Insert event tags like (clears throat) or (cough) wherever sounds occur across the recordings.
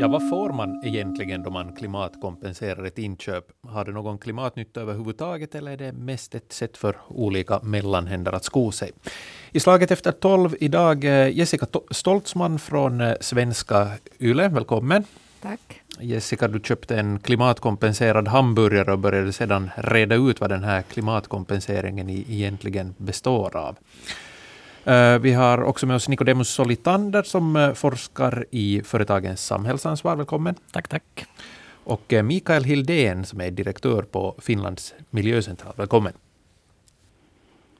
Ja, vad får man egentligen då man klimatkompenserar ett inköp? Har det någon klimatnytta överhuvudtaget eller är det mest ett sätt för olika mellanhänder att sko sig? I slaget efter tolv idag eh, Jessica Stoltzman från eh, Svenska Yle. Välkommen. Tack. Jessica, du köpte en klimatkompenserad hamburgare och började sedan reda ut vad den här klimatkompenseringen egentligen består av. Eh, vi har också med oss Nicodemus Solitander som eh, forskar i företagens samhällsansvar. Välkommen. Tack, tack. Och eh, Mikael Hildén som är direktör på Finlands miljöcentral. Välkommen.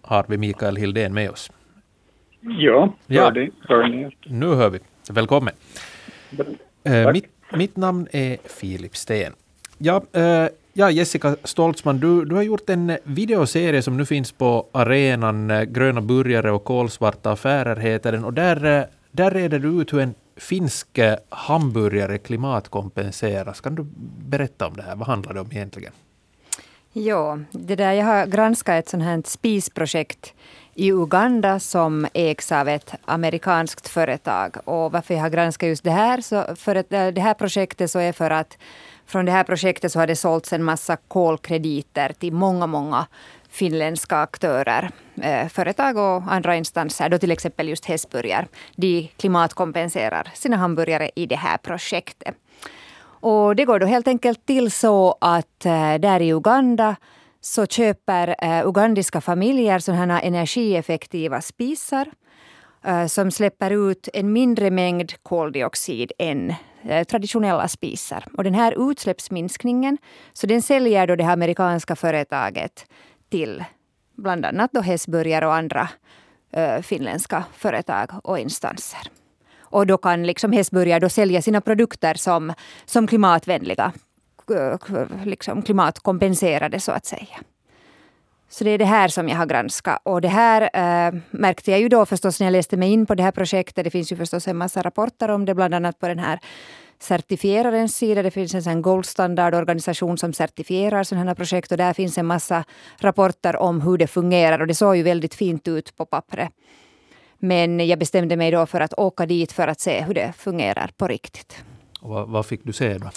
Har vi Mikael Hildén med oss? Ja, ja. Det, hör ni. Nu hör vi. Välkommen. Mitt, mitt namn är Filip Sten. Ja, Ja, Jessica Stoltzman, du, du har gjort en videoserie som nu finns på arenan, eh, Gröna burgare och kolsvarta affärer heter den, och där, eh, där reder du ut hur en finsk eh, hamburgare klimatkompenseras. Kan du berätta om det här? Vad handlar det om egentligen? Ja, det där, jag har granskat ett sånt här spisprojekt i Uganda som ägs av ett amerikanskt företag. Och varför jag har granskat just det här, så för att, det här projektet så är för att från det här projektet så har det sålts en massa kolkrediter till många, många finländska aktörer, eh, företag och andra instanser, då till exempel just Hesburger. De klimatkompenserar sina hamburgare i det här projektet. Och det går då helt enkelt till så att eh, där i Uganda så köper eh, ugandiska familjer sådana här energieffektiva spisar eh, som släpper ut en mindre mängd koldioxid än Eh, traditionella spisar. Och den här utsläppsminskningen, så den säljer då det här amerikanska företaget till bland annat då Hesburger och andra äh, finländska företag och instanser. Och då kan liksom Hesburger då sälja sina produkter som, som klimatvänliga, eh, liksom klimatkompenserade så att säga. Så det är det här som jag har granskat. Och det här äh, märkte jag ju då förstås när jag läste mig in på det här projektet. Det finns ju förstås en massa rapporter om det, bland annat på den här certifierarens sida. Det finns en sån goldstandardorganisation som certifierar sådana här projekt och där finns en massa rapporter om hur det fungerar och det såg ju väldigt fint ut på pappret. Men jag bestämde mig då för att åka dit för att se hur det fungerar på riktigt. Och vad, vad fick du se då?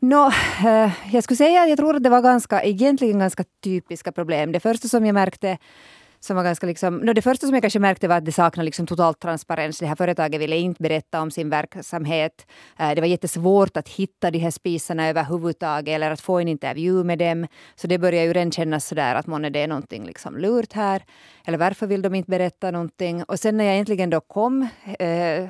No, eh, jag skulle säga att jag tror att det var ganska, egentligen ganska typiska problem. Det första som jag märkte som var ganska liksom, no, det första som jag kanske märkte var att det saknade liksom totalt transparens. Det här företaget ville inte berätta om sin verksamhet. Eh, det var jättesvårt att hitta de här spisarna överhuvudtaget eller att få en intervju med dem. Så det började ju redan kännas sådär att månne det är någonting liksom lurt här. Eller varför vill de inte berätta någonting? Och sen när jag äntligen då kom eh,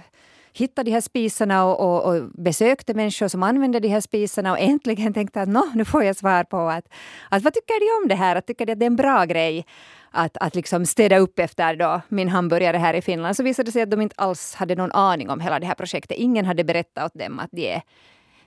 hittade de här spisarna och, och, och, besökte människor som använde de här spisarna och äntligen tänkte att nu får jag svar på att, att vad tycker de om det här? Att tycker de att det är en bra grej att, att liksom städa upp efter då min hamburgare här i Finland så visade det sig att de inte alls hade någon aning om hela det här projektet. Ingen hade berättat åt dem att de är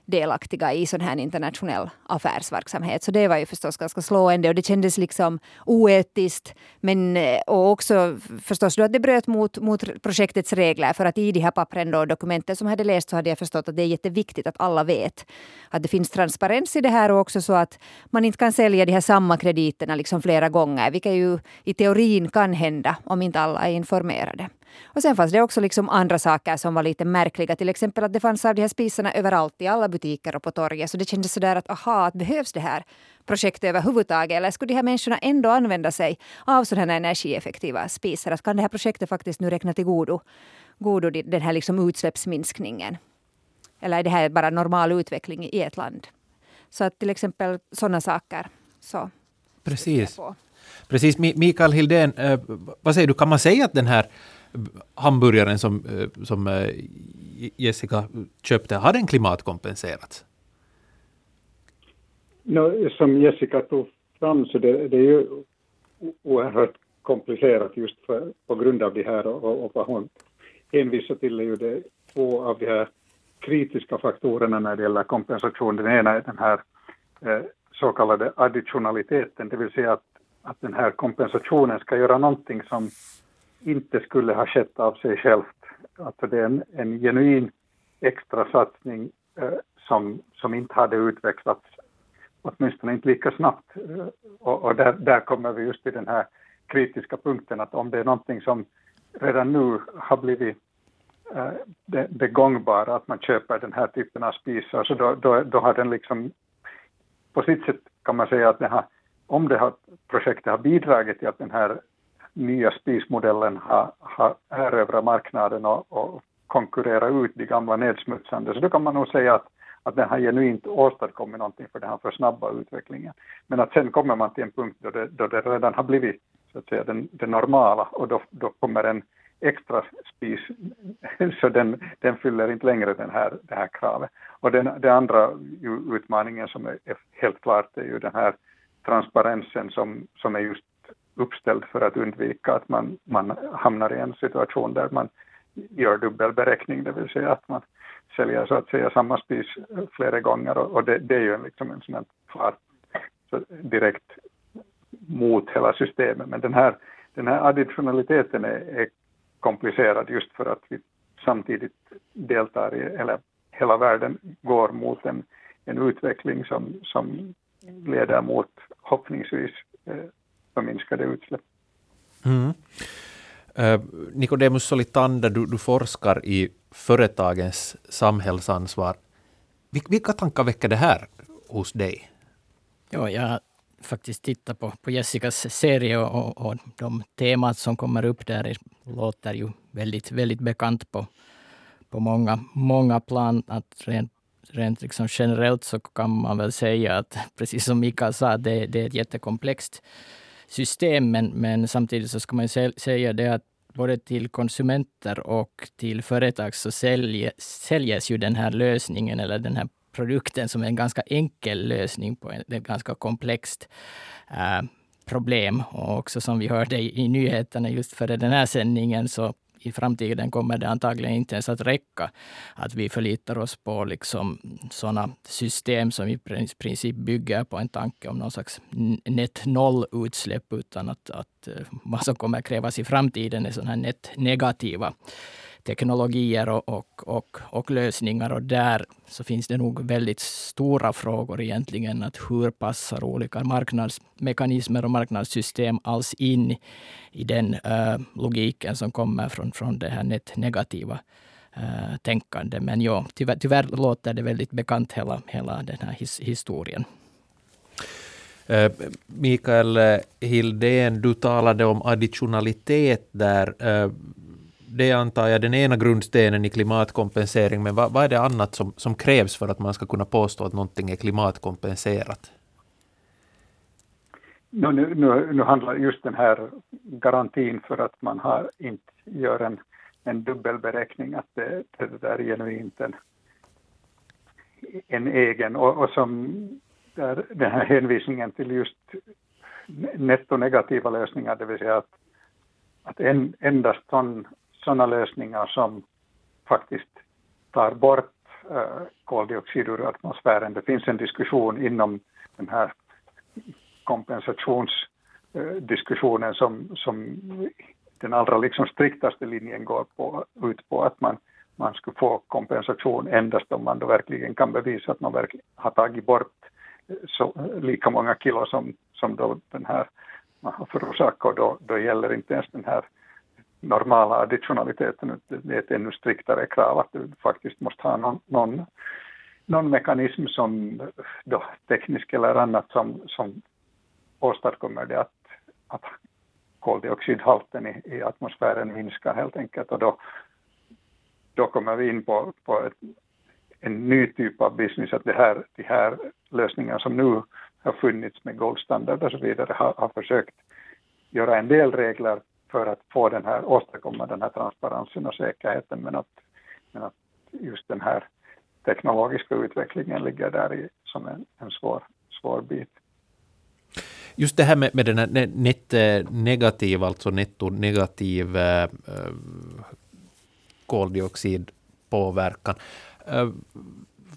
delaktiga i sån här internationell affärsverksamhet. Så det var ju förstås ganska slående och det kändes liksom oetiskt. Men eh, och också förstås då att det bröt mot, mot projektets regler. För att i de här pappren och dokumenten som jag hade läst så hade jag förstått att det är jätteviktigt att alla vet att det finns transparens i det här och också så att man inte kan sälja de här samma krediterna liksom flera gånger. Vilket ju i teorin kan hända om inte alla är informerade. Och sen fanns det också liksom andra saker som var lite märkliga. Till exempel att det fanns av de här spisarna överallt i alla butiker och på torget. Så det kändes sådär att aha, att behövs det här projektet överhuvudtaget? Eller skulle de här människorna ändå använda sig av sådana här energieffektiva spisar? Att kan det här projektet faktiskt nu räkna till godo, godo den här liksom utsläppsminskningen? Eller är det här bara normal utveckling i ett land? Så att till exempel sådana saker. Så Precis. Precis. Mikael Hildén, eh, vad säger du, kan man säga att den här hamburgaren som, eh, som eh, Jessica köpte, har den klimatkompenserats? No, som Jessica tog fram så det, det är ju oerhört komplicerat just för, på grund av det här och, och vad hon hänvisar till är ju det två av de här kritiska faktorerna när det gäller kompensation. Den ena är den här eh, så kallade additionaliteten, det vill säga att, att den här kompensationen ska göra någonting som inte skulle ha skett av sig självt. Alltså det är en, en genuin extra satsning eh, som, som inte hade utvecklats, åtminstone inte lika snabbt. Eh, och, och där, där, kommer vi just till den här kritiska punkten att om det är någonting som redan nu har blivit eh, det, det gångbara att man köper den här typen av spisar, så då, då, då har den liksom på sitt sätt kan man säga att det har, om det här projektet har bidragit till att den här nya spismodellen har, har erövrat marknaden och, och konkurrera ut de gamla nedsmutsande, så då kan man nog säga att, att den har genuint åstadkommit någonting för den här för snabba utvecklingen. Men att sen kommer man till en punkt då det, då det redan har blivit så att säga den, det normala och då, då kommer en extra spis, (laughs) så den, den fyller inte längre den här, det här kravet. Och den, den andra utmaningen som är, är helt klart är ju den här transparensen som, som är just uppställd för att undvika att man, man hamnar i en situation där man gör dubbelberäkning, det vill säga att man säljer så att säga samma spis flera gånger och, och det, det, är ju liksom en sån här klar så direkt mot hela systemet. Men den här, den här additionaliteten är, är komplicerad just för att vi samtidigt deltar i, eller hela världen går mot en, en utveckling som, som leder mot hoppningsvis eh, förminskade utsläpp. Mm. Nicodemus Solitander, du, du forskar i företagens samhällsansvar. Vilka tankar väcker det här hos dig? Ja, jag faktiskt tittat på, på Jessicas serie och, och de temat som kommer upp där låter ju väldigt, väldigt bekant på, på många, många plan. Att rent, rent liksom generellt så kan man väl säga att, (laughs) precis som Mika sa, det, det är ett jättekomplext system, men, men samtidigt så ska man säga det att både till konsumenter och till företag så sälje, säljes ju den här lösningen eller den här produkten som är en ganska enkel lösning på ett ganska komplext äh, problem. Och också som vi hörde i, i nyheterna just före den här sändningen så i framtiden kommer det antagligen inte ens att räcka att vi förlitar oss på liksom sådana system som i princip bygger på en tanke om någon slags net noll-utsläpp, utan att, att eh, (laughs) vad som kommer krävas i framtiden är sådana här net negativa teknologier och, och, och, och, lösningar. Och där så finns det nog väldigt stora frågor egentligen. Att hur passar olika marknadsmekanismer och marknadssystem alls in i den uh, logiken som kommer från, från det här negativa eh, uh, tänkande. Men ja, tyvärr, tyvärr låter det väldigt bekant hela, hela den här his, historien. Eh, Mikael Hildén, du talade om additionalitet där det antar jag den ena grundstenen i klimatkompensering, men vad, vad är det annat som, som krävs för att man ska kunna påstå att någonting är klimatkompenserat? Nu, nu, nu handlar just den här garantin för att man har, inte gör en, en dubbelberäkning, att det, det där är genuint en, en egen, och, och som där, den här hänvisningen till just nettonegativa lösningar, det vill säga att, att en, endast sån lösningar som faktiskt tar bort eh, koldioxid ur atmosfären. Det finns en diskussion inom den här kompensationsdiskussionen som, som den allra liksom striktaste linjen går på, ut på att man, man skulle få kompensation endast om man då verkligen kan bevisa att man verkligen har tagit bort eh, så, eh, lika många kilo som, som då den här man har förorsakat och då, då gäller inte ens den här normala additionaliteten, det är ett ännu striktare krav att du faktiskt måste ha någon, någon, någon mekanism som då, teknisk eller annat som, som åstadkommer det att, att koldioxidhalten i, i atmosfären minskar helt enkelt. Och då, då kommer vi in på, på ett, en ny typ av business, att det här, de här lösningarna som nu har funnits med goldstandard och så vidare har, har försökt göra en del regler för att få den här, åstadkomma den här transparensen och säkerheten men att, men att just den här teknologiska utvecklingen ligger där i, som en, en svår, svår bit. Just det här med, med den här nettnegativ, eh, alltså nettonegativ eh, eh, koldioxidpåverkan. Eh,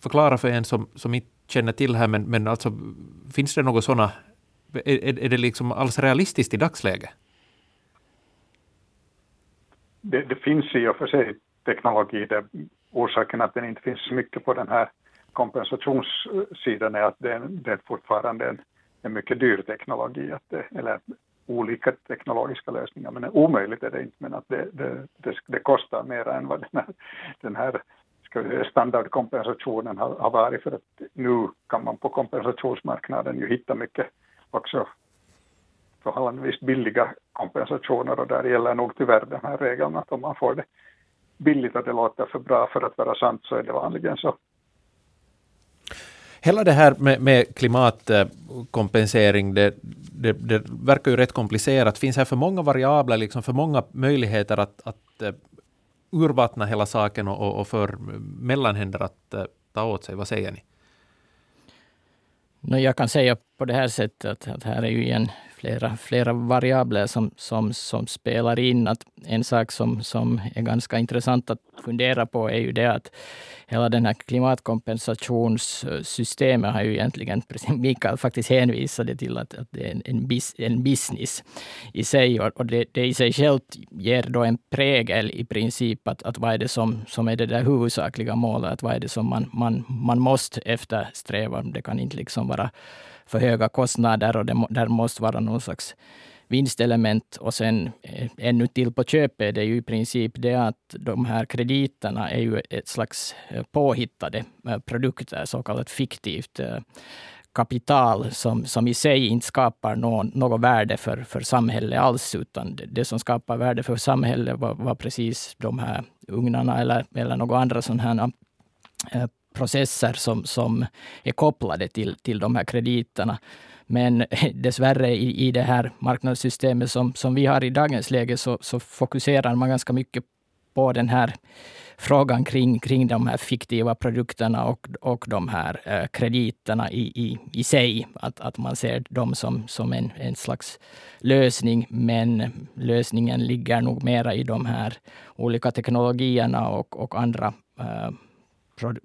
förklara för en som, som inte känner till här, men, men alltså, finns det något sådana, är, är det liksom alls realistiskt i dagsläget? Det, det finns i och för sig teknologi där orsaken att den inte finns så mycket på den här kompensationssidan är att det, det är fortfarande en, en mycket dyr teknologi, att det, eller olika teknologiska lösningar. Men omöjligt är det inte, men att det, det, det, det kostar mer än vad den här, den här standardkompensationen har, har varit för att nu kan man på kompensationsmarknaden ju hitta mycket också förhållandevis billiga kompensationer och där gäller nog tyvärr den här regeln att om man får det billigt och det låter för bra för att vara sant så är det vanligen så. Hela det här med, med klimatkompensering, det, det, det, verkar ju rätt komplicerat. Finns här för många variabler, liksom för många möjligheter att, att uh, urvattna hela saken och, och för mellanhänder att uh, ta åt sig? Vad säger ni? No, jag kan säga på det här sättet att, att här är ju igen flera, flera variabler som, som, som spelar in. Att en sak som, som är ganska intressant att fundera på är ju det att hela den här klimatkompensationssystemet har ju egentligen, precis (laughs) Mikael faktiskt hänvisade till att, att det är en, en, bis, en business i sig och det, det i sig självt ger då en prägel i princip att, att vad är det som, som är det där huvudsakliga målet, att vad är det som man, man, man måste eftersträva. Det kan inte liksom vara för höga kostnader och det där måste vara någon slags vinstelement. Och sen eh, ännu till på köpet, det är ju i princip det att de här krediterna är ju ett slags eh, påhittade eh, produkter, så kallat fiktivt eh, kapital som, som i sig inte skapar någon, något värde för, för samhället alls, utan det, det som skapar värde för samhället var, var, precis de här ugnarna eller, eller några andra sådana här processer som, som är kopplade till, till de här krediterna. Men (laughs) dessvärre i, i det här marknadssystemet som, som vi har i dagens läge så, så fokuserar man ganska mycket på den här frågan kring, kring de här fiktiva produkterna och, och de här eh, krediterna i, i, i sig. Att, att man ser dem som, som en, en slags lösning, men lösningen ligger nog mera i de här olika teknologierna och, och andra eh,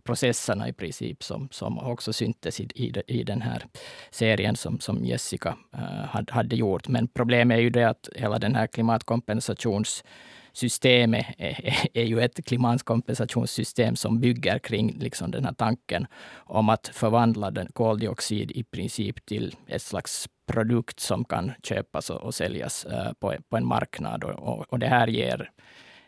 processerna i princip som, som också syntes i, i, i den här serien som, som Jessica eh, uh, hade, hade gjort. Men problemet är ju det att hela den här klimatkompensationssystemet är, är, ju ett klimatkompensationssystem som bygger kring liksom den här tanken om att förvandla den koldioxid i princip till ett slags produkt som kan köpas och, och säljas uh, på, på en marknad. Och, och, och det här ger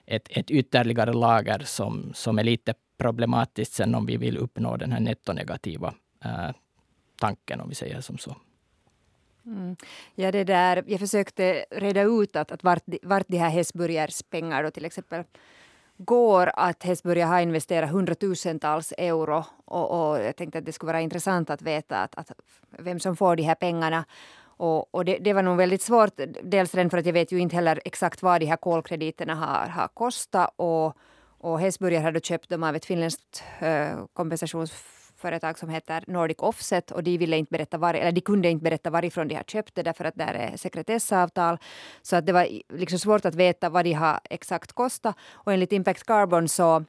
ett, ett ytterligare lager som, som är lite problematiskt sen om vi vill uppnå den här nettonegativa äh, tanken, om vi säger som så. Mm. Ja, det där, jag försökte reda ut att, att vart, vart de här Hesburgers pengar då till exempel går att Hesburger har investerat hundratusentals euro och, och, jag tänkte att det skulle vara intressant att veta att, att vem som får de här pengarna. Och, och det, det, var nog väldigt svårt, dels för att jag vet ju inte heller exakt vad de här kolkrediterna har, har kostat och, och Hesburger hade köpt dem av ett finländskt uh, kompensationsföretag som heter Nordic Offset och de ville inte berätta var, eller de kunde inte berätta varifrån de har köpt det därför att där är sekretessavtal. Så att det var liksom svårt att veta vad de har exakt kostat. Och enligt Impact Carbon så,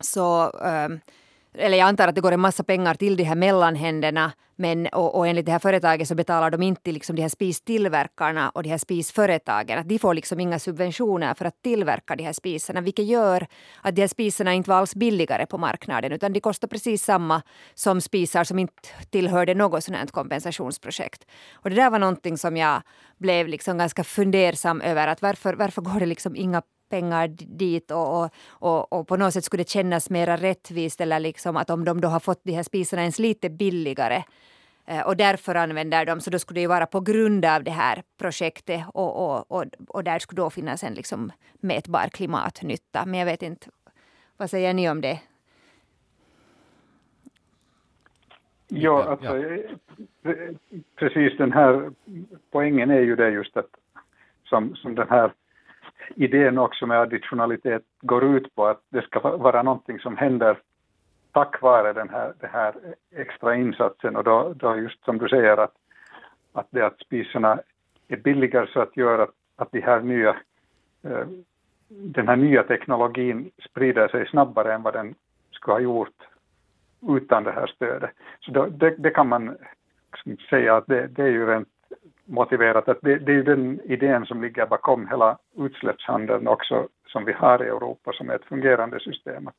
så um, eller jag antar att det går en massa pengar till de här mellanhänderna men, och, och enligt det här företaget så betalar de inte liksom de här spistillverkarna och de här spisföretagen. Att de får liksom inga subventioner för att tillverka de här spisarna vilket gör att de här spisarna inte var alls billigare på marknaden utan de kostar precis samma som spisar som inte tillhörde något sådant kompensationsprojekt. Och det där var någonting som jag blev liksom ganska fundersam över. att Varför, varför går det liksom inga pengar dit och, och, och, och, på något sätt skulle det kännas mer rättvist eller liksom att om de då har fått de här spisarna ens lite billigare eh, och därför använder de, så då skulle det ju vara på grund av det här projektet och, och, och, och där skulle då finnas en liksom mätbar klimatnytta. Men jag vet inte, vad säger ni om det? Ja, alltså, precis den här poängen är ju det just att som, som den här idén också med additionalitet går ut på att det ska vara någonting som händer tack vare den här, den här extra insatsen och då, då just som du säger att, att det att spisarna är billigare så att göra att, att de här nya, eh, den här nya teknologin sprider sig snabbare än vad den skulle ha gjort utan det här stödet. Så då, det, det, kan man liksom säga att det, det är ju rent motiverat att det, det är ju den idén som ligger bakom hela utsläppshandeln också som vi har i Europa som är ett fungerande system. Att,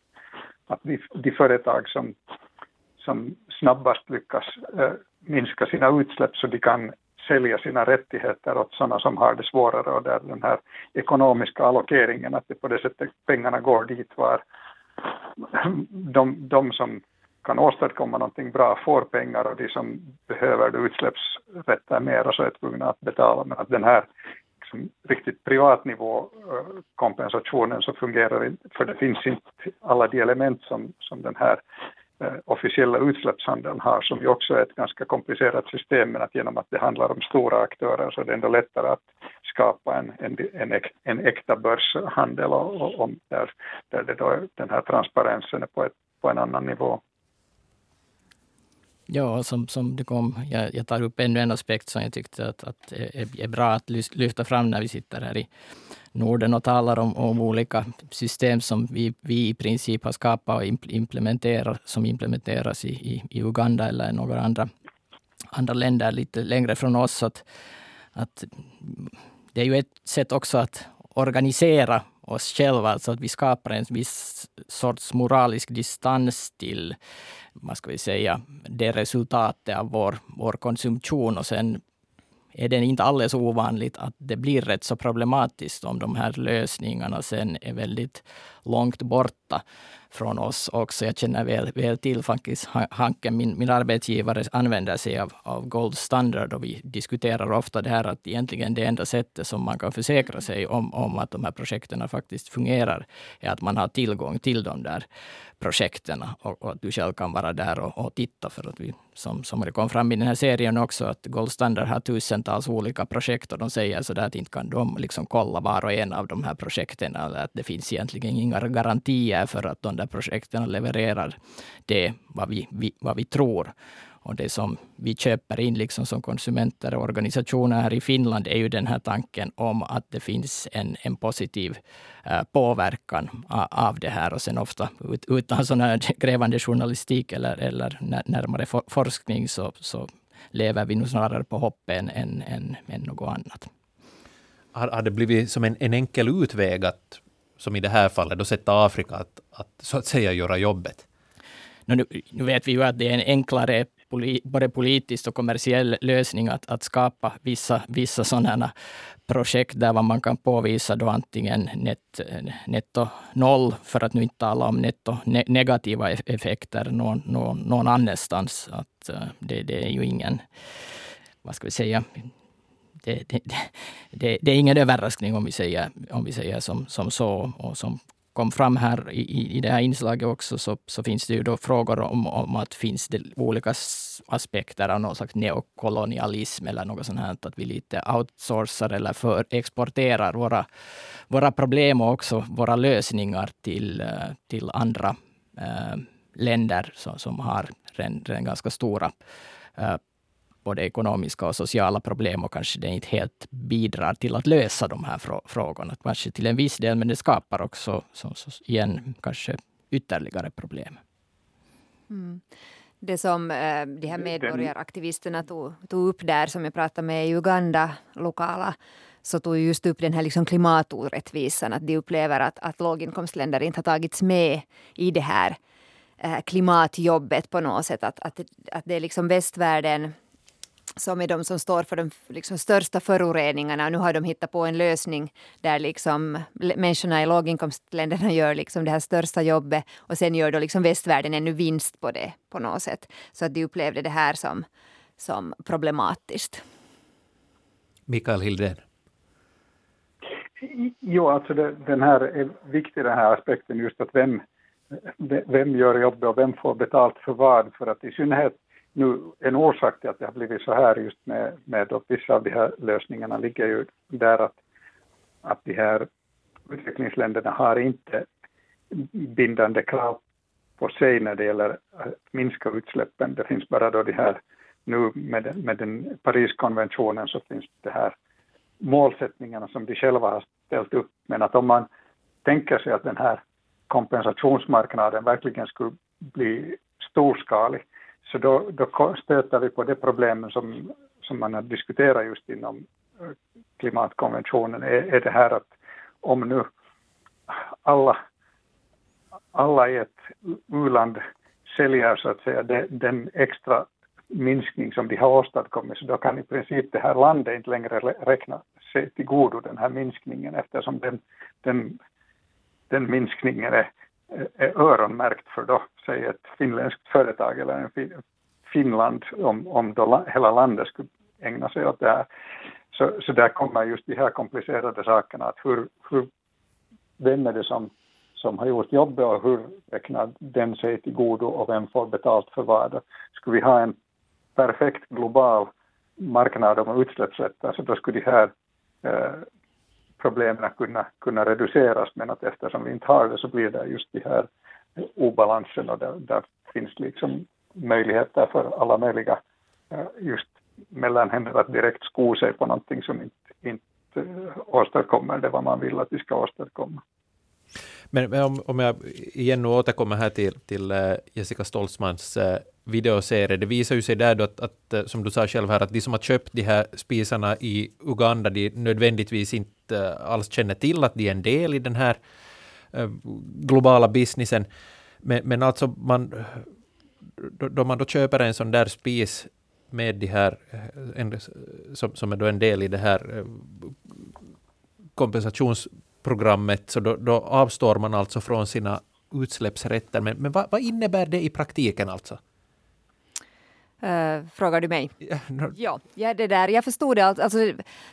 att de, de företag som, som snabbast lyckas äh, minska sina utsläpp så de kan sälja sina rättigheter åt sådana som har det svårare och där den här ekonomiska allokeringen, att det på det sättet pengarna går dit var de, de som kan åstadkomma någonting bra får pengar och de som behöver utsläppsrätter mer så är tvungna att betala. Men att den här liksom, riktigt privatnivåkompensationen eh, så fungerar inte, för det finns inte alla de element som, som den här eh, officiella utsläppshandeln har, som ju också är ett ganska komplicerat system, men att genom att det handlar om stora aktörer så är det ändå lättare att skapa en, en, en, en äkta börshandel och, och, och där, där det då, den här transparensen är på, ett, på en annan nivå. Ja, som, som det kom, jag, jag tar upp ännu en aspekt som jag tyckte att, att är, är bra att lyfta fram när vi sitter här i Norden och talar om, om olika system som vi, vi i princip har skapat och implementerar, som implementeras i, i, i Uganda eller några andra, andra länder lite längre från oss. Att, att det är ju ett sätt också att organisera oss själva, alltså att vi skapar en viss sorts moralisk distans till vad ska vi säga, det resultatet av vår, vår konsumtion. Och sen är det inte alldeles ovanligt att det blir rätt så problematiskt om de här lösningarna sen är väldigt långt borta från oss också. Jag känner väl, väl till faktiskt Hanken, min, min arbetsgivare, använder sig av, av Gold Standard och vi diskuterar ofta det här att egentligen det enda sättet som man kan försäkra sig om, om att de här projekten faktiskt fungerar är att man har tillgång till de där projekten och, och, att du själv kan vara där och, och titta. För att vi, som, som det kom fram i den här serien också, att Gold Standard har tusentals olika projekt och de säger så där att inte kan de liksom kolla var och en av de här projekten. Eller att det finns egentligen inga garantier för att de där projekten levererar det vad vi, vi, vad vi tror. Och det som vi köper in liksom som konsumenter och organisationer här i Finland är ju den här tanken om att det finns en, en positiv eh, påverkan av, av det här. Och sen ofta ut, utan sån här (laughs) grävande journalistik eller, eller närmare for, forskning så, så lever vi nog snarare på hopp än, än, än, än något annat. Har, har det blivit som en, en enkel utväg att, som i det här fallet, då sätta Afrika att, att så att säga göra jobbet? Nu, nu, vet vi ju att det är en enklare både politiskt och kommersiell lösning att, att skapa vissa, vissa sådana projekt där man kan påvisa då antingen net, netto noll, för att nu inte tala om netto ne, negativa e-, effekter någon, någon, någon annanstans. Att, eh, det, det är ju ingen, vad ska vi säga, det, det, det, det, är ingen överraskning om vi säger, om vi säger som, som så. Och som kom fram här i, i det här inslaget också, så, så finns det ju då frågor om, om att finns det olika aspekter av någon slags neokolonialism eller något sånt här, att vi lite outsourcar eller för exporterar våra, våra problem och också våra lösningar till, eh, till andra äh, länder som, som har redan ganska stora äh, både ekonomiska och sociala problem och kanske det inte helt bidrar till att lösa de här frågorna. Kanske till en viss del, men det skapar också så, så, igen kanske ytterligare problem. Mm. Det som eh, de här medborgaraktivisterna tog, tog upp där, som jag pratade med i Uganda, lokala, så tog just upp den här liksom klimatorättvisan, att de upplever att, att låginkomstländer inte har tagits med i det här eh, klimatjobbet på något sätt. Att, att, att det är liksom västvärlden som är de som står för de liksom största föroreningarna. Nu har de hittat på en lösning där liksom människorna i låginkomstländerna gör liksom det här största jobbet och sen gör då liksom västvärlden ännu vinst på det på något sätt. Så att de upplevde det här som, som problematiskt. Mikael Hildén. Jo, alltså det, den här är viktig den här aspekten just att vem, vem gör jobbet och vem får betalt för vad. För att i synnerhet nu, en orsak till att det har blivit så här just med, med då vissa av de här lösningarna ligger ju där att, att de här utvecklingsländerna har inte bindande krav på sig när det gäller att minska utsläppen. Det finns bara då de här, nu med, med den Pariskonventionen så finns det här målsättningarna som de själva har ställt upp. Men att om man tänker sig att den här kompensationsmarknaden verkligen skulle bli storskalig så då, då stöter vi på det problemet som, som man har diskuterat just inom eh, klimatkonventionen, är, är det här att om nu alla, alla i ett u-land säljer så att säga den, den extra minskning som de har åstadkommit, så då kan i princip det här landet inte längre räkna sig till godo den här minskningen eftersom den, den, den minskningen är, är öronmärkt för då, säg ett finländskt företag eller en Finland om, om då hela landet skulle ägna sig åt det här. Så, så där kommer just de här komplicerade sakerna, att hur, hur, vem är det som, som har gjort jobbet och hur räknar den sig till godo och vem får betalt för vad? Skulle vi ha en perfekt global marknad om utsläppsrätter så då skulle de här eh, problemen kunna, kunna reduceras men att eftersom vi inte har det så blir det just de här obalansen och där, där finns liksom möjligheter för alla möjliga eh, just mellanhänder att direkt sko sig på någonting som inte, inte eh, åstadkommer det vad man vill att de ska åstadkomma. Men, men om, om jag igen nu återkommer här till, till eh, Jessica Stoltzmans videoserie, det visar ju sig där då att, att, eh, som du sa själv här, att de som har köpt de här spisarna i Uganda, de nödvändigtvis inte eh, alls känner till att de är en del i den här eh, globala businessen. Men, men alltså man, då, då, man då köper en sån där spis med de här, en, som, som är då en del i det här kompensationsprogrammet, så då, då avstår man alltså från sina utsläppsrätter. Men, men vad, vad innebär det i praktiken alltså? Uh, frågar du mig? Ja, ja, det där. jag förstod det. Alltså,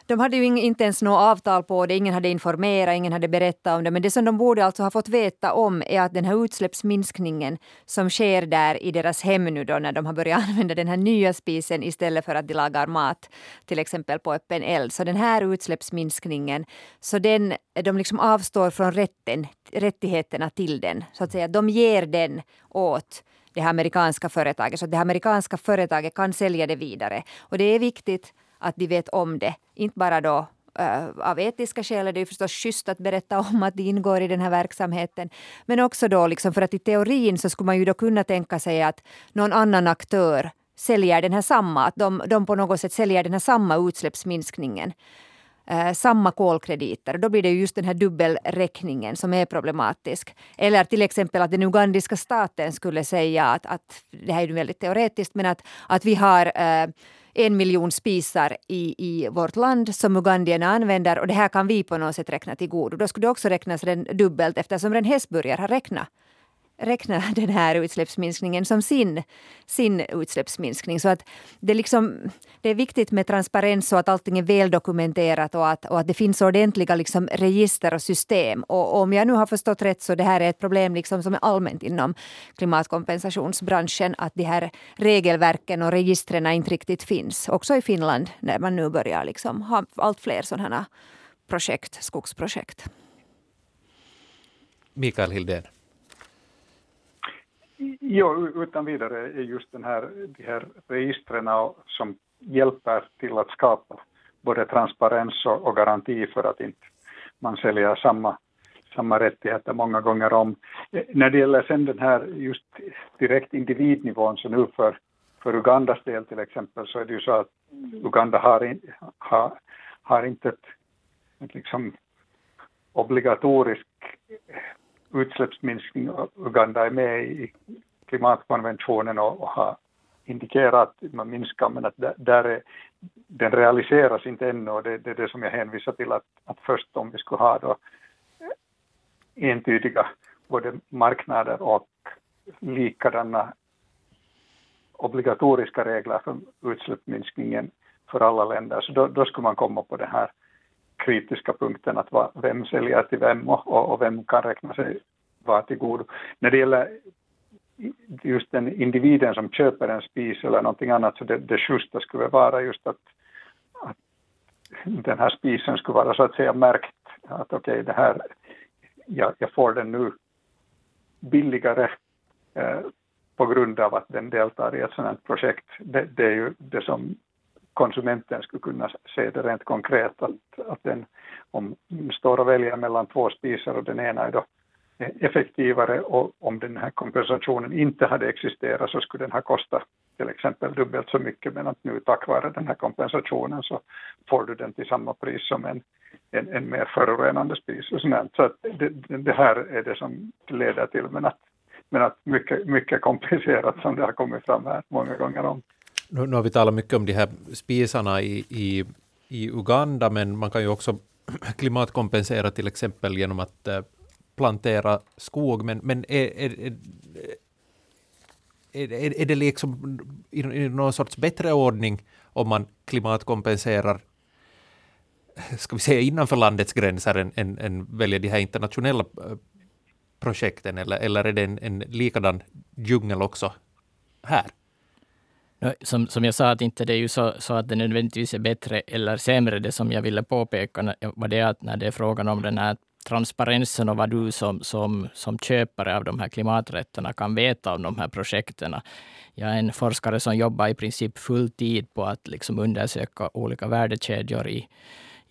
de hade ju inte ens något avtal på det, ingen hade informerat, ingen hade berättat om det. Men det som de borde alltså ha fått veta om är att den här utsläppsminskningen som sker där i deras hem nu då när de har börjat (laughs) använda den här nya spisen istället för att de lagar mat till exempel på öppen eld. Så den här utsläppsminskningen, så den, de liksom avstår från rätten, rättigheterna till den. Så att säga, de ger den åt det här amerikanska företaget så att det här amerikanska företaget kan sälja det vidare. Och det är viktigt att de vet om det, inte bara då Uh, av etiska skäl är det ju förstås schysst att berätta om att de ingår i den här verksamheten. Men också då liksom för att i teorin så skulle man ju då kunna tänka sig att någon annan aktör säljer den här samma, att de, de på något sätt säljer den här samma utsläppsminskningen eh, samma kolkrediter. Då blir det just den här dubbelräkningen som är problematisk. Eller till exempel att den ugandiska staten skulle säga att, att det här är ju väldigt teoretiskt, men att, att vi har eh, en miljon spisar i, i vårt land som ugandierna använder och det här kan vi på något sätt räkna till godo. Då skulle det också räknas den dubbelt eftersom Ren Hesburger har räknat räkna (laughs) den här utsläppsminskningen som sin, sin utsläppsminskning. Så att det, liksom, det är viktigt med transparens och att allting är väldokumenterat och att, och att det finns ordentliga liksom, register och system. Och, och om jag nu har förstått rätt så det här är ett problem liksom som är allmänt inom klimatkompensationsbranschen att de här regelverken och registren inte riktigt finns. Också i Finland när man nu börjar liksom ha allt fler sådana projekt, skogsprojekt. Mikael Hildén. Jo, utan vidare är just den här, de här registren som hjälper till att skapa både transparens och, och garanti för att inte man säljer samma, samma rättigheter många gånger om. När det gäller sen den här just direkt individnivån så nu för, för Ugandas del till exempel så är det ju så att Uganda har, in, har, har inte ett, ett liksom obligatorisk utsläppsminskning. Uganda är med i klimatkonventionen och, och har indikerat att man minskar, men att där är, den realiseras inte ännu och det, det är det som jag hänvisar till att, att först om vi skulle ha då entydiga både marknader och likadana obligatoriska regler för utsläppsminskningen för alla länder, så då, då skulle man komma på den här kritiska punkten att va, vem säljer till vem och, och vem kan räkna sig vara till godo. När det gäller just den individen som köper en spis eller någonting annat så det, det schyssta skulle vara just att, att den här spisen skulle vara så att säga märkt att okej okay, det här, jag, jag får den nu billigare eh, på grund av att den deltar i ett sådant projekt. Det, det, är ju det som konsumenten skulle kunna se det rent konkret att, att den om står och väljer mellan två spisar och den ena är då effektivare och om den här kompensationen inte hade existerat så skulle den ha kostat till exempel dubbelt så mycket men att nu tack vare den här kompensationen så får du den till samma pris som en, en, en mer förorenande spis och sånt. Så att det, det, här är det som leder till men att, men att mycket, mycket komplicerat som det har kommit fram här många gånger om nu, nu har vi talat mycket om de här spisarna i, i, i Uganda, men man kan ju också (clears throat) klimatkompensera till exempel genom att eh, plantera skog. Men, men är, är, är, är, det liksom i, i någon sorts bättre ordning om man klimatkompenserar (laughs) ska vi säga innanför landets gränser än, än, än välja de här internationella eh, projekten, eller, eller är det en, en likadan djungel också här? Som, som jag sa, att inte det är ju så, så, att det nödvändigtvis är bättre eller sämre. Det som jag ville påpeka var det att när det är frågan om den här transparensen och vad du som, som, som köpare av de här klimaträtterna kan veta om de här projekten. Jag är en forskare som jobbar i princip full tid på att liksom undersöka olika värdekedjor i,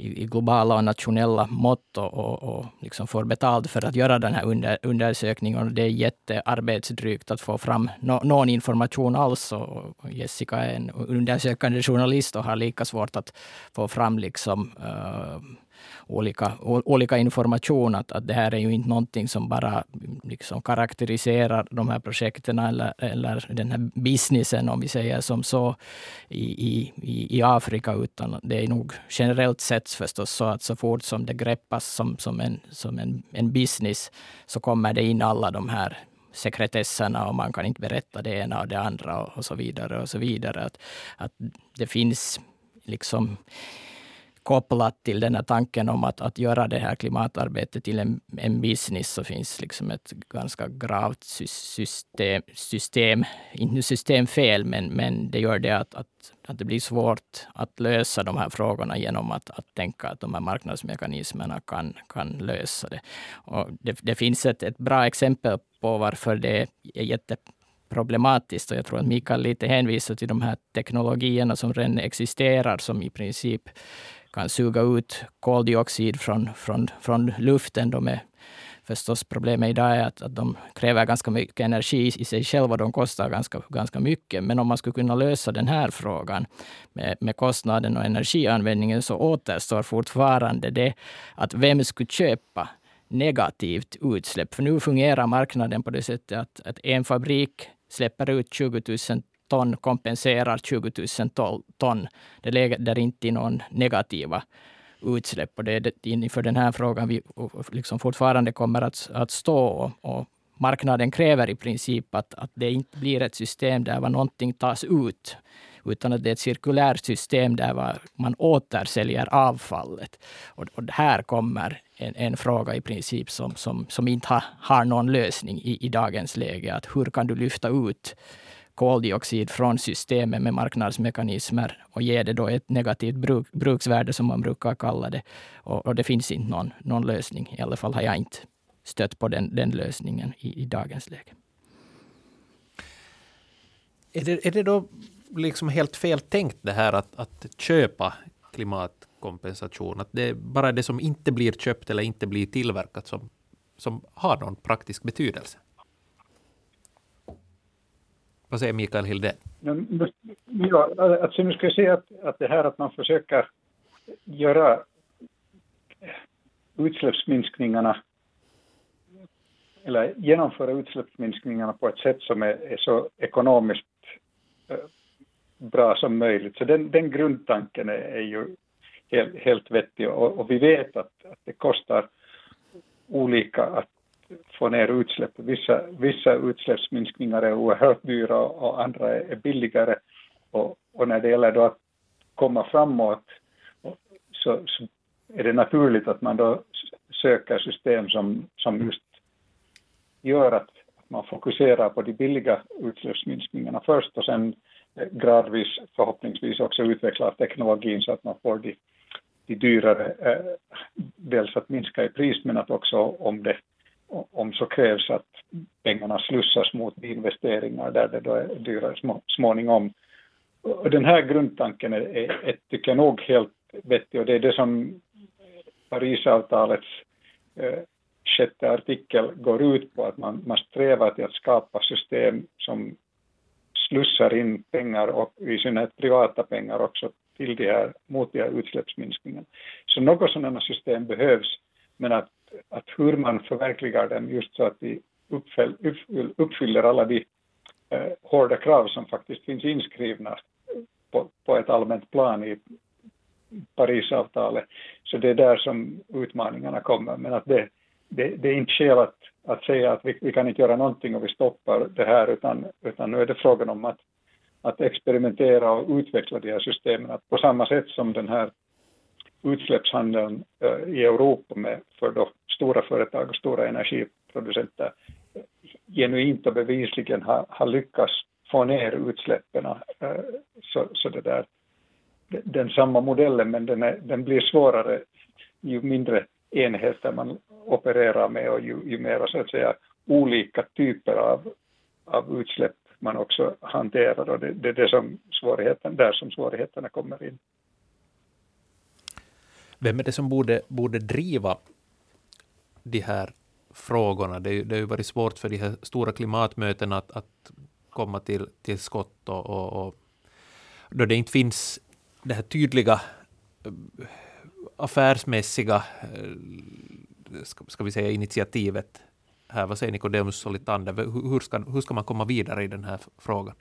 i, globala och nationella mått och, och, och liksom får betalt för att göra den här under, undersökningen. Och det är jättearbetsdrygt att få fram no, någon information alls. Och Jessica är en undersökande journalist och har lika svårt att få fram liksom, uh, olika, olika information. Att, att det här är ju inte någonting som bara liksom karaktäriserar de här projekten eller, eller den här businessen, om vi säger som så, i, i, i Afrika, utan det är nog generellt sett förstås så att så fort som det greppas som, som, en, som en, en business, så kommer det in alla de här sekretesserna och man kan inte berätta det ena och det andra och, och så vidare. och så vidare. Att, att det finns liksom kopplat till den här tanken om att, att göra det här klimatarbetet till en, en business, så finns liksom ett ganska gravt system, system inte systemfel, men, men det gör det att, att, att det blir svårt att lösa de här frågorna genom att, att tänka att de här marknadsmekanismerna kan, kan lösa det. Och det, det finns ett, ett bra exempel på varför det är jätteproblematiskt. Och jag tror att Mikael lite hänvisar till de här teknologierna som redan existerar, som i princip kan suga ut koldioxid från, från, från luften. De är förstås problemet idag är att, att de kräver ganska mycket energi i sig själva de kostar ganska, ganska mycket. Men om man skulle kunna lösa den här frågan med, med kostnaden och energianvändningen så återstår fortfarande det att vem skulle köpa negativt utsläpp? För nu fungerar marknaden på det sättet att, att en fabrik släpper ut 20 000 ton kompenserar 20 000 ton. Det leder inte till någon negativa utsläpp. Och det är inför den här frågan vi liksom fortfarande kommer att, att stå. Och, och marknaden kräver i princip att, att det inte blir ett system där någonting tas ut, utan att det är ett cirkulärt system där man återsäljer avfallet. Och, och här kommer en, en, fråga i princip som, som, som inte har, har någon lösning i, i dagens läge. Att hur kan du lyfta ut koldioxid från systemet med marknadsmekanismer och ge det då ett negativt bruk, bruksvärde, som man brukar kalla det. Och, och, det finns inte någon, någon lösning. I alla fall har jag inte stött på den, den lösningen i, i dagens läge. Är det, är det då liksom helt fel tänkt det här att, att köpa klimatkompensation? Att det är bara det som inte blir köpt eller inte blir tillverkat som, som har någon praktisk betydelse? Vad säger Mikael Hildén? Ja, alltså nu ska jag säga att, att det här att man försöker göra utsläppsminskningarna eller genomföra utsläppsminskningarna på ett sätt som är, är så ekonomiskt eh, bra som möjligt. Så den, den grundtanken är, är ju helt, helt vettig och, och, vi vet att, att det kostar olika att få ner utsläpp. Vissa, vissa utsläppsminskningar är oerhört dyra och andra är billigare. Och, och när det gäller då att komma framåt så, så, är det naturligt att man då söker system som, som just gör att man fokuserar på de billiga utsläppsminskningarna först och sen gradvis förhoppningsvis också utvecklar teknologin så att man får de, de dyrare, eh, dels att minska i pris men att också om det om så krävs att pengarna slussas mot investeringar där det då är dyrare småningom. Och den här grundtanken är, är, är, tycker jag nog helt vettig och det är det som Parisavtalets eh, sjätte artikel går ut på, att man, man strävar till att skapa system som slussar in pengar och i synnerhet privata pengar också till de här, mot de här utsläppsminskningarna. Så något sådana system behövs, men att att hur man förverkligar den just så att de uppfyller alla de eh, hårda krav som faktiskt finns inskrivna på, på ett allmänt plan i Parisavtalet. Så det är där som utmaningarna kommer. Men att det, det, det är inte skäl att, att säga att vi, vi, kan inte göra någonting och vi stoppar det här, utan, utan nu är det frågan om att, att experimentera och utveckla de här systemen. Att på samma sätt som den här utsläppshandeln eh, i Europa med, för då stora företag och stora energiproducenter genuint och bevisligen har, har lyckats få ner utsläppen. Eh, så, så det där, den samma modellen, men den, är, den blir svårare ju mindre enheter man opererar med och ju, ju mer så att säga olika typer av, av utsläpp man också hanterar och det, det är det som svårigheten, där som svårigheterna kommer in. Vem är det som borde, borde driva de här frågorna? Det, det har ju varit svårt för de här stora klimatmötena att, att komma till, till skott och, och, och då det inte finns det här tydliga eh, affärsmässiga eh, ska, ska vi säga, initiativet här. Vad säger Nicodemus Solitander? Hur ska, hur ska man komma vidare i den här frågan?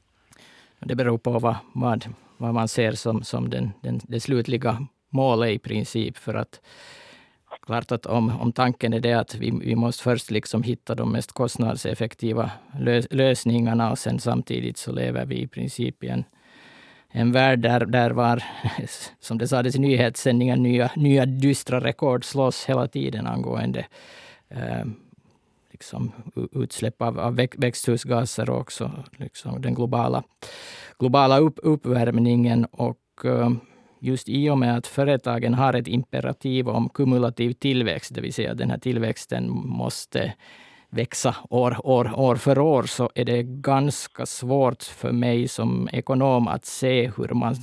Det beror på vad, vad, vad man ser som, som den, den, det slutliga målet i princip. För att klart att om, om tanken är det att vi, vi måste först liksom hitta de mest kostnadseffektiva lös, lösningarna och sen samtidigt så lever vi i princip i en en värld där, där var, (laughs) som det sades i nyhetssändningen, nya, nya dystra rekord slåss hela tiden angående eh, liksom, utsläpp av, av växthusgaser och också liksom, den globala, globala upp, uppvärmningen. Och eh, just i och med att företagen har ett imperativ om kumulativ tillväxt, det vill säga den här tillväxten måste växa år, år, år för år, så är det ganska svårt för mig som ekonom att se hur man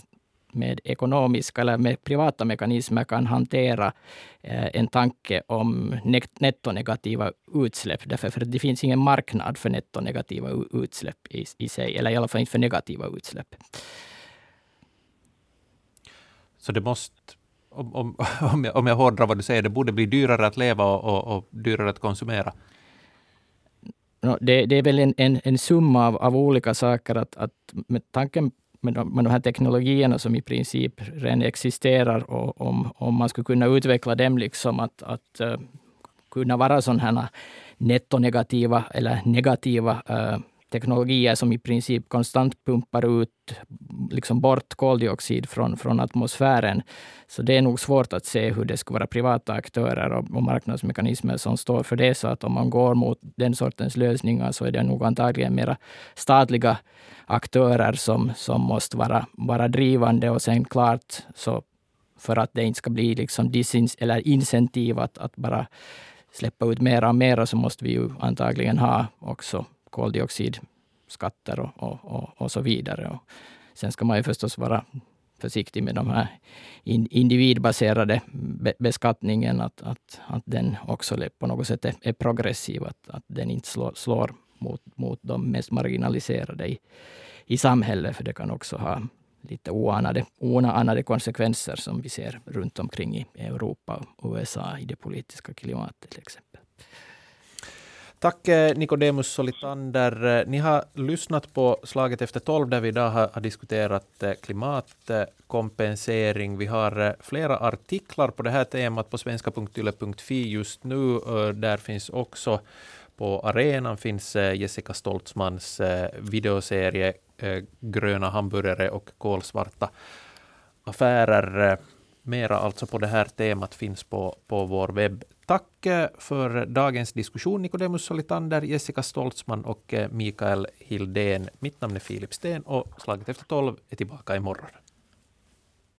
med ekonomiska eller med privata mekanismer kan hantera eh, en tanke om nettonegativa utsläpp. Därför för det finns ingen marknad för nettonegativa utsläpp i, i sig, eller i alla fall inte för negativa utsläpp. Så det måste, om, om, (laughs) om, jag, om jag hårdrar vad du säger, det borde bli dyrare att leva och, och, och dyrare att konsumera? det, det, är väl en, en, en summa av, av, olika saker. Att, att med tanken med de, med de här teknologierna som i princip redan existerar och om, om man skulle kunna utveckla dem, liksom att, att uh, kunna vara sådana här nettonegativa eller negativa uh, teknologier som i princip konstant pumpar ut liksom bort koldioxid från, från atmosfären. Så det är nog svårt att se hur det skulle vara privata aktörer och, och marknadsmekanismer som står för det. Så att om man går mot den sortens lösningar så är det nog antagligen mera statliga aktörer som, som måste vara, vara drivande. Och sen klart, så för att det inte ska bli liksom disins, eller incentiv att, att bara släppa ut mera och mera, så måste vi ju antagligen ha också koldioxidskatter och, och, och, och, så vidare. Och sen ska man ju förstås vara försiktig med de här individbaserade beskattningen, att, att, att den också på något sätt är, är progressiv, att, att den inte slår, slår mot, mot de mest marginaliserade i, i samhället, för det kan också ha lite oanade, oanade konsekvenser som vi ser runt omkring i Europa och USA i det politiska klimatet till exempel. Tack eh, Nikodemus Solitander. Eh, ni har lyssnat på Slaget efter tolv där vi idag har diskuterat eh, klimatkompensering. Vi har flera artiklar på det här temat på svenska.yle.fi just nu. Där finns också på arenan finns Jessica Stoltzmans videoserie Gröna hamburgare och kolsvarta affärer. Mera alltså på det här temat finns på, på vår webb. Tack eh, för dagens diskussion, Nikodemus Solitander, Jessica Stoltzman och eh, Mikael Hildén. Mitt namn är Filip Sten och Slaget efter tolv är tillbaka imorgon.